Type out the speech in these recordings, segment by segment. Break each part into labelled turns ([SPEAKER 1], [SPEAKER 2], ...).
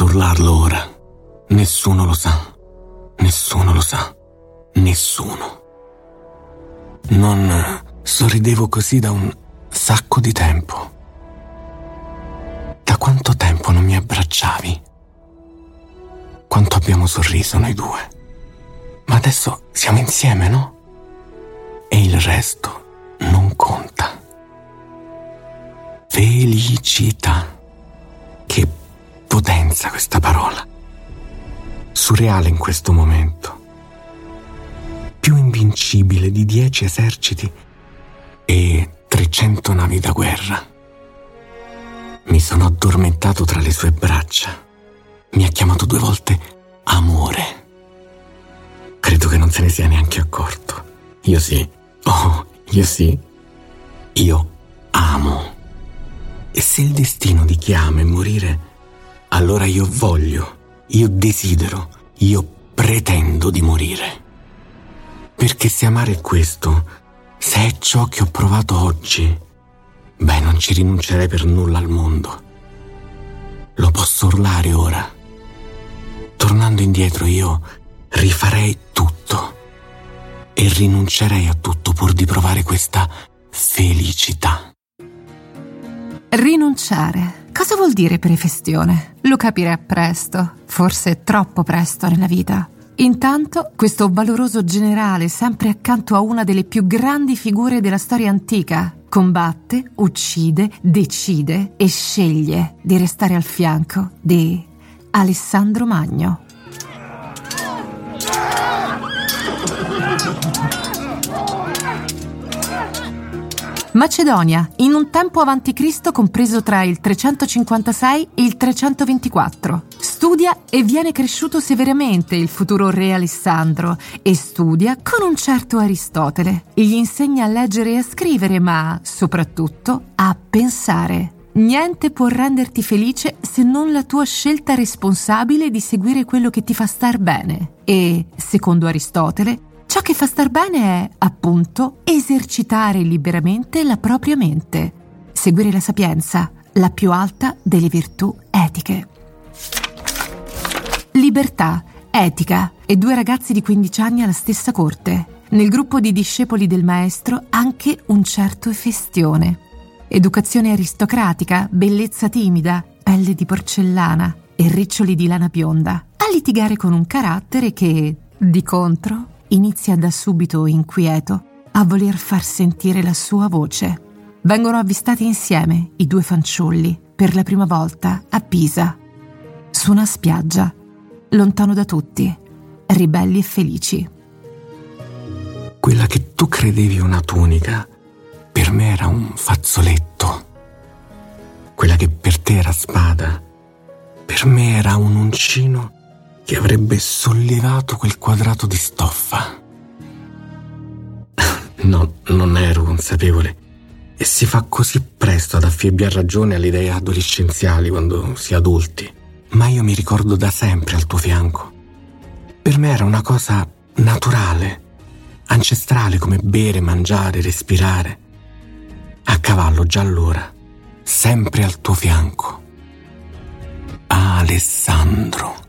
[SPEAKER 1] Posso urlarlo ora. Nessuno lo sa. Nessuno lo sa. Nessuno. Non sorridevo così da un sacco di tempo. Da quanto tempo non mi abbracciavi? Quanto abbiamo sorriso noi due. Ma adesso siamo insieme, no? E il resto non conta. Felicità. Potenza questa parola. Surreale in questo momento. Più invincibile di dieci eserciti e 300 navi da guerra. Mi sono addormentato tra le sue braccia. Mi ha chiamato due volte amore. Credo che non se ne sia neanche accorto. Io sì. Oh, io sì. Io amo. E se il destino di chi ama è morire, allora io voglio, io desidero, io pretendo di morire. Perché se amare è questo, se è ciò che ho provato oggi, beh, non ci rinuncerei per nulla al mondo. Lo posso urlare ora. Tornando indietro io rifarei tutto e rinuncerei a tutto pur di provare questa felicità.
[SPEAKER 2] Rinunciare. Cosa vuol dire prefestione? Lo capirà presto, forse troppo presto nella vita. Intanto, questo valoroso generale, sempre accanto a una delle più grandi figure della storia antica, combatte, uccide, decide e sceglie di restare al fianco di Alessandro Magno. Macedonia, in un tempo avanti Cristo compreso tra il 356 e il 324. Studia e viene cresciuto severamente il futuro re Alessandro e studia con un certo Aristotele. Gli insegna a leggere e a scrivere, ma soprattutto a pensare. Niente può renderti felice se non la tua scelta responsabile di seguire quello che ti fa star bene. E, secondo Aristotele, Ciò che fa star bene è, appunto, esercitare liberamente la propria mente, seguire la sapienza, la più alta delle virtù etiche. Libertà, etica e due ragazzi di 15 anni alla stessa corte. Nel gruppo di discepoli del maestro anche un certo festione. Educazione aristocratica, bellezza timida, pelle di porcellana e riccioli di lana bionda. A litigare con un carattere che, di contro, inizia da subito inquieto a voler far sentire la sua voce. Vengono avvistati insieme i due fanciulli per la prima volta a Pisa, su una spiaggia, lontano da tutti, ribelli e felici.
[SPEAKER 1] Quella che tu credevi una tunica, per me era un fazzoletto. Quella che per te era spada, per me era un uncino che avrebbe sollevato quel quadrato di stoffa. No, non ero consapevole. E si fa così presto ad affibbiare ragione alle idee adolescenziali quando si è adulti. Ma io mi ricordo da sempre al tuo fianco. Per me era una cosa naturale, ancestrale come bere, mangiare, respirare. A cavallo già allora, sempre al tuo fianco. Alessandro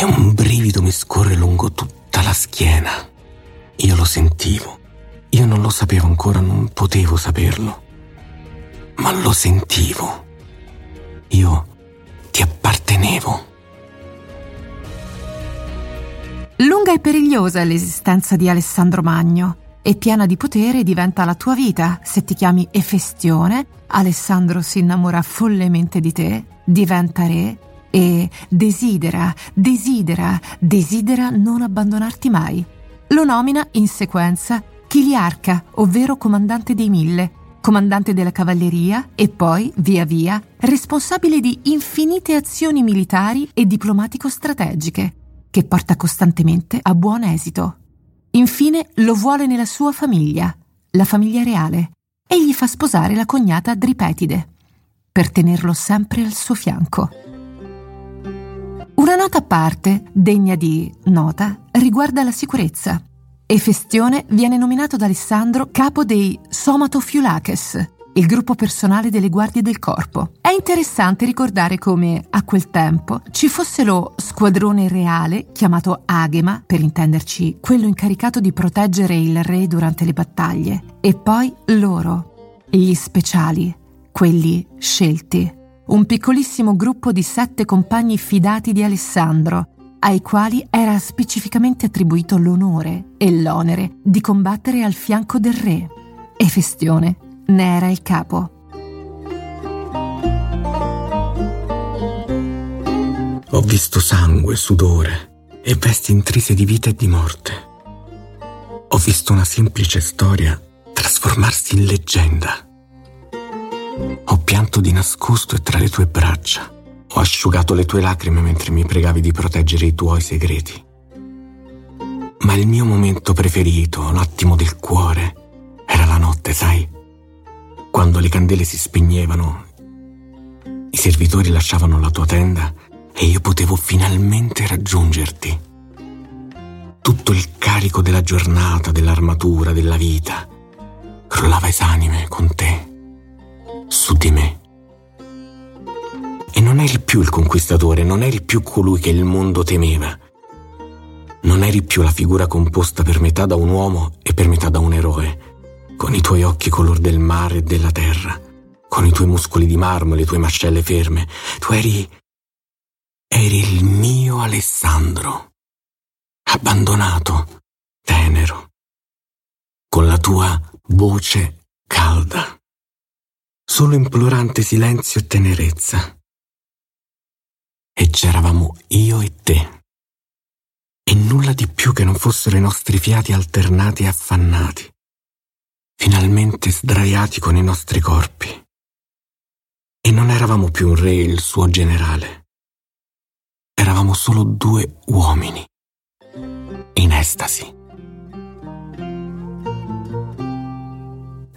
[SPEAKER 1] e un brivido mi scorre lungo tutta la schiena. Io lo sentivo. Io non lo sapevo ancora, non potevo saperlo. Ma lo sentivo. Io ti appartenevo.
[SPEAKER 2] Lunga e perigliosa è l'esistenza di Alessandro Magno e piena di potere diventa la tua vita se ti chiami Efestione, Alessandro si innamora follemente di te, diventa re e desidera, desidera, desidera non abbandonarti mai. Lo nomina in sequenza Chiliarca, ovvero comandante dei mille, comandante della cavalleria e poi, via via, responsabile di infinite azioni militari e diplomatico-strategiche, che porta costantemente a buon esito. Infine lo vuole nella sua famiglia, la famiglia reale, e gli fa sposare la cognata Dripetide, per tenerlo sempre al suo fianco. Nota a parte, degna di nota, riguarda la sicurezza. Efestione viene nominato da Alessandro capo dei Somatofiulaches, il gruppo personale delle guardie del corpo. È interessante ricordare come, a quel tempo, ci fosse lo squadrone reale, chiamato Agema, per intenderci quello incaricato di proteggere il re durante le battaglie, e poi loro, gli speciali, quelli scelti. Un piccolissimo gruppo di sette compagni fidati di Alessandro, ai quali era specificamente attribuito l'onore e l'onere di combattere al fianco del re. Efestione ne era il capo.
[SPEAKER 1] Ho visto sangue, sudore e vesti intrise di vita e di morte. Ho visto una semplice storia trasformarsi in leggenda. Ho pianto di nascosto e tra le tue braccia ho asciugato le tue lacrime mentre mi pregavi di proteggere i tuoi segreti. Ma il mio momento preferito, l'attimo del cuore, era la notte, sai? Quando le candele si spegnevano, i servitori lasciavano la tua tenda e io potevo finalmente raggiungerti. Tutto il carico della giornata, dell'armatura, della vita, crollava esanime con te, su di me. E non eri più il conquistatore, non eri più colui che il mondo temeva. Non eri più la figura composta per metà da un uomo e per metà da un eroe, con i tuoi occhi color del mare e della terra, con i tuoi muscoli di marmo e le tue mascelle ferme. Tu eri... eri il mio Alessandro, abbandonato, tenero, con la tua voce calda, solo implorante silenzio e tenerezza e c'eravamo io e te. E nulla di più che non fossero i nostri fiati alternati e affannati, finalmente sdraiati con i nostri corpi. E non eravamo più un re e il suo generale. Eravamo solo due uomini, in estasi.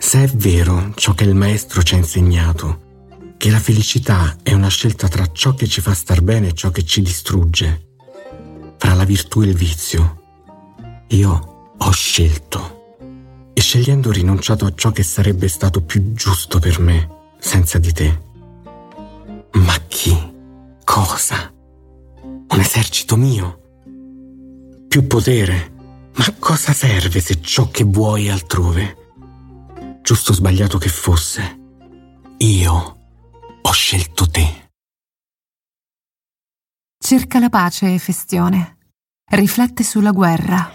[SPEAKER 1] Se è vero ciò che il maestro ci ha insegnato, che la felicità è una scelta tra ciò che ci fa star bene e ciò che ci distrugge, fra la virtù e il vizio. Io ho scelto e scegliendo ho rinunciato a ciò che sarebbe stato più giusto per me senza di te. Ma chi? Cosa? Un esercito mio? Più potere? Ma cosa serve se ciò che vuoi è altrove? Giusto o sbagliato che fosse, io ho scelto te.
[SPEAKER 2] Cerca la pace, Festione. Riflette sulla guerra.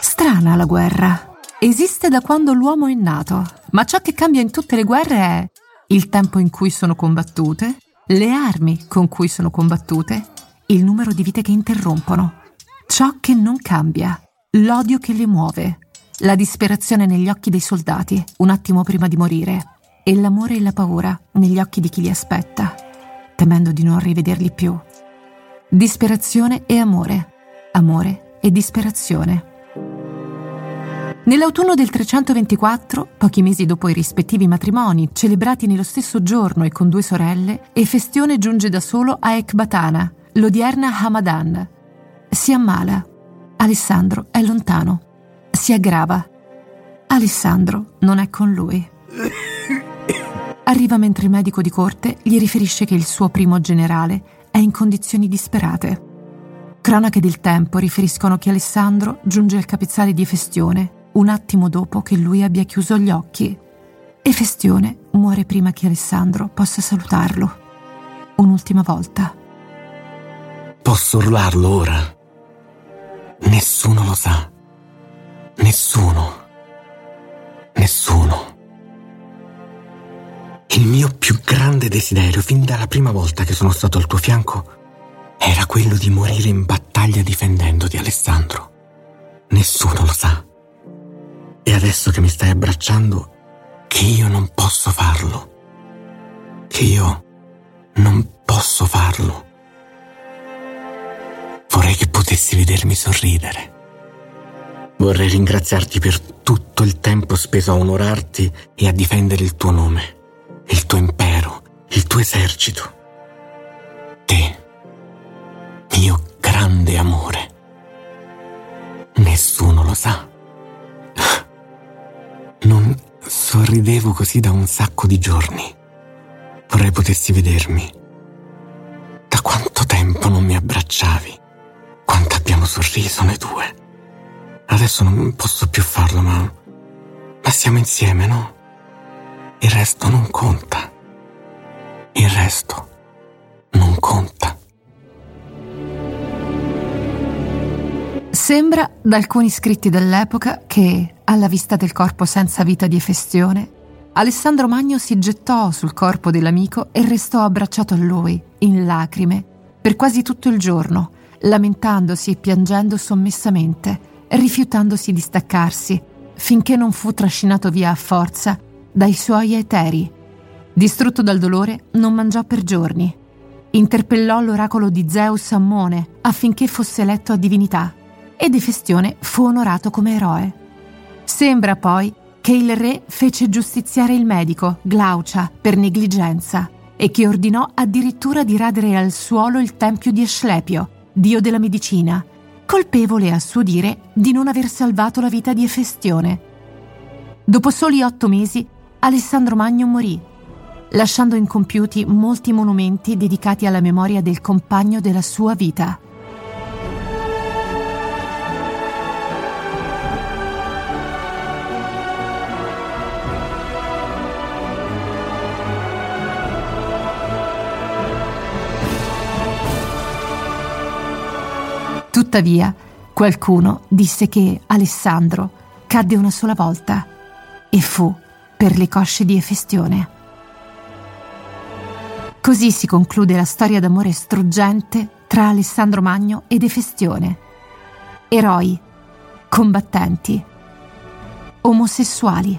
[SPEAKER 2] Strana la guerra. Esiste da quando l'uomo è nato, ma ciò che cambia in tutte le guerre è il tempo in cui sono combattute, le armi con cui sono combattute, il numero di vite che interrompono. Ciò che non cambia, l'odio che le muove, la disperazione negli occhi dei soldati, un attimo prima di morire, e l'amore e la paura negli occhi di chi li aspetta, temendo di non rivederli più. Disperazione e amore, amore e disperazione. Nell'autunno del 324, pochi mesi dopo i rispettivi matrimoni, celebrati nello stesso giorno e con due sorelle, Efestione giunge da solo a Ecbatana, l'odierna Hamadan. Si ammala. Alessandro è lontano si aggrava. Alessandro non è con lui. Arriva mentre il medico di corte gli riferisce che il suo primo generale è in condizioni disperate. Cronache del tempo riferiscono che Alessandro giunge al capezzale di Festione un attimo dopo che lui abbia chiuso gli occhi e Festione muore prima che Alessandro possa salutarlo. Un'ultima volta.
[SPEAKER 1] Posso urlarlo ora? Nessuno lo sa. Nessuno. Nessuno. Il mio più grande desiderio, fin dalla prima volta che sono stato al tuo fianco, era quello di morire in battaglia difendendoti, Alessandro. Nessuno lo sa. E adesso che mi stai abbracciando, che io non posso farlo. Che io non posso farlo. Vorrei che potessi vedermi sorridere. Vorrei ringraziarti per tutto il tempo speso a onorarti e a difendere il tuo nome, il tuo impero, il tuo esercito. Te, mio grande amore. Nessuno lo sa. Non sorridevo così da un sacco di giorni. Vorrei potessi vedermi. Da quanto tempo non mi abbracciavi? Quanto abbiamo sorriso noi due? Adesso non posso più farlo, ma... Ma siamo insieme, no? Il resto non conta. Il resto non conta.
[SPEAKER 2] Sembra, da alcuni scritti dell'epoca, che, alla vista del corpo senza vita di Efestione, Alessandro Magno si gettò sul corpo dell'amico e restò abbracciato a lui, in lacrime, per quasi tutto il giorno, lamentandosi e piangendo sommessamente rifiutandosi di staccarsi, finché non fu trascinato via a forza dai suoi eteri. Distrutto dal dolore, non mangiò per giorni. Interpellò l'oracolo di Zeus Ammone affinché fosse eletto a divinità ed Efestione fu onorato come eroe. Sembra poi che il re fece giustiziare il medico, Glaucia, per negligenza e che ordinò addirittura di radere al suolo il tempio di Asclepio, dio della medicina, colpevole a suo dire di non aver salvato la vita di Efestione. Dopo soli otto mesi, Alessandro Magno morì, lasciando incompiuti molti monumenti dedicati alla memoria del compagno della sua vita. Tuttavia, qualcuno disse che Alessandro cadde una sola volta e fu per le cosce di Efestione. Così si conclude la storia d'amore struggente tra Alessandro Magno ed Efestione. Eroi, combattenti, omosessuali.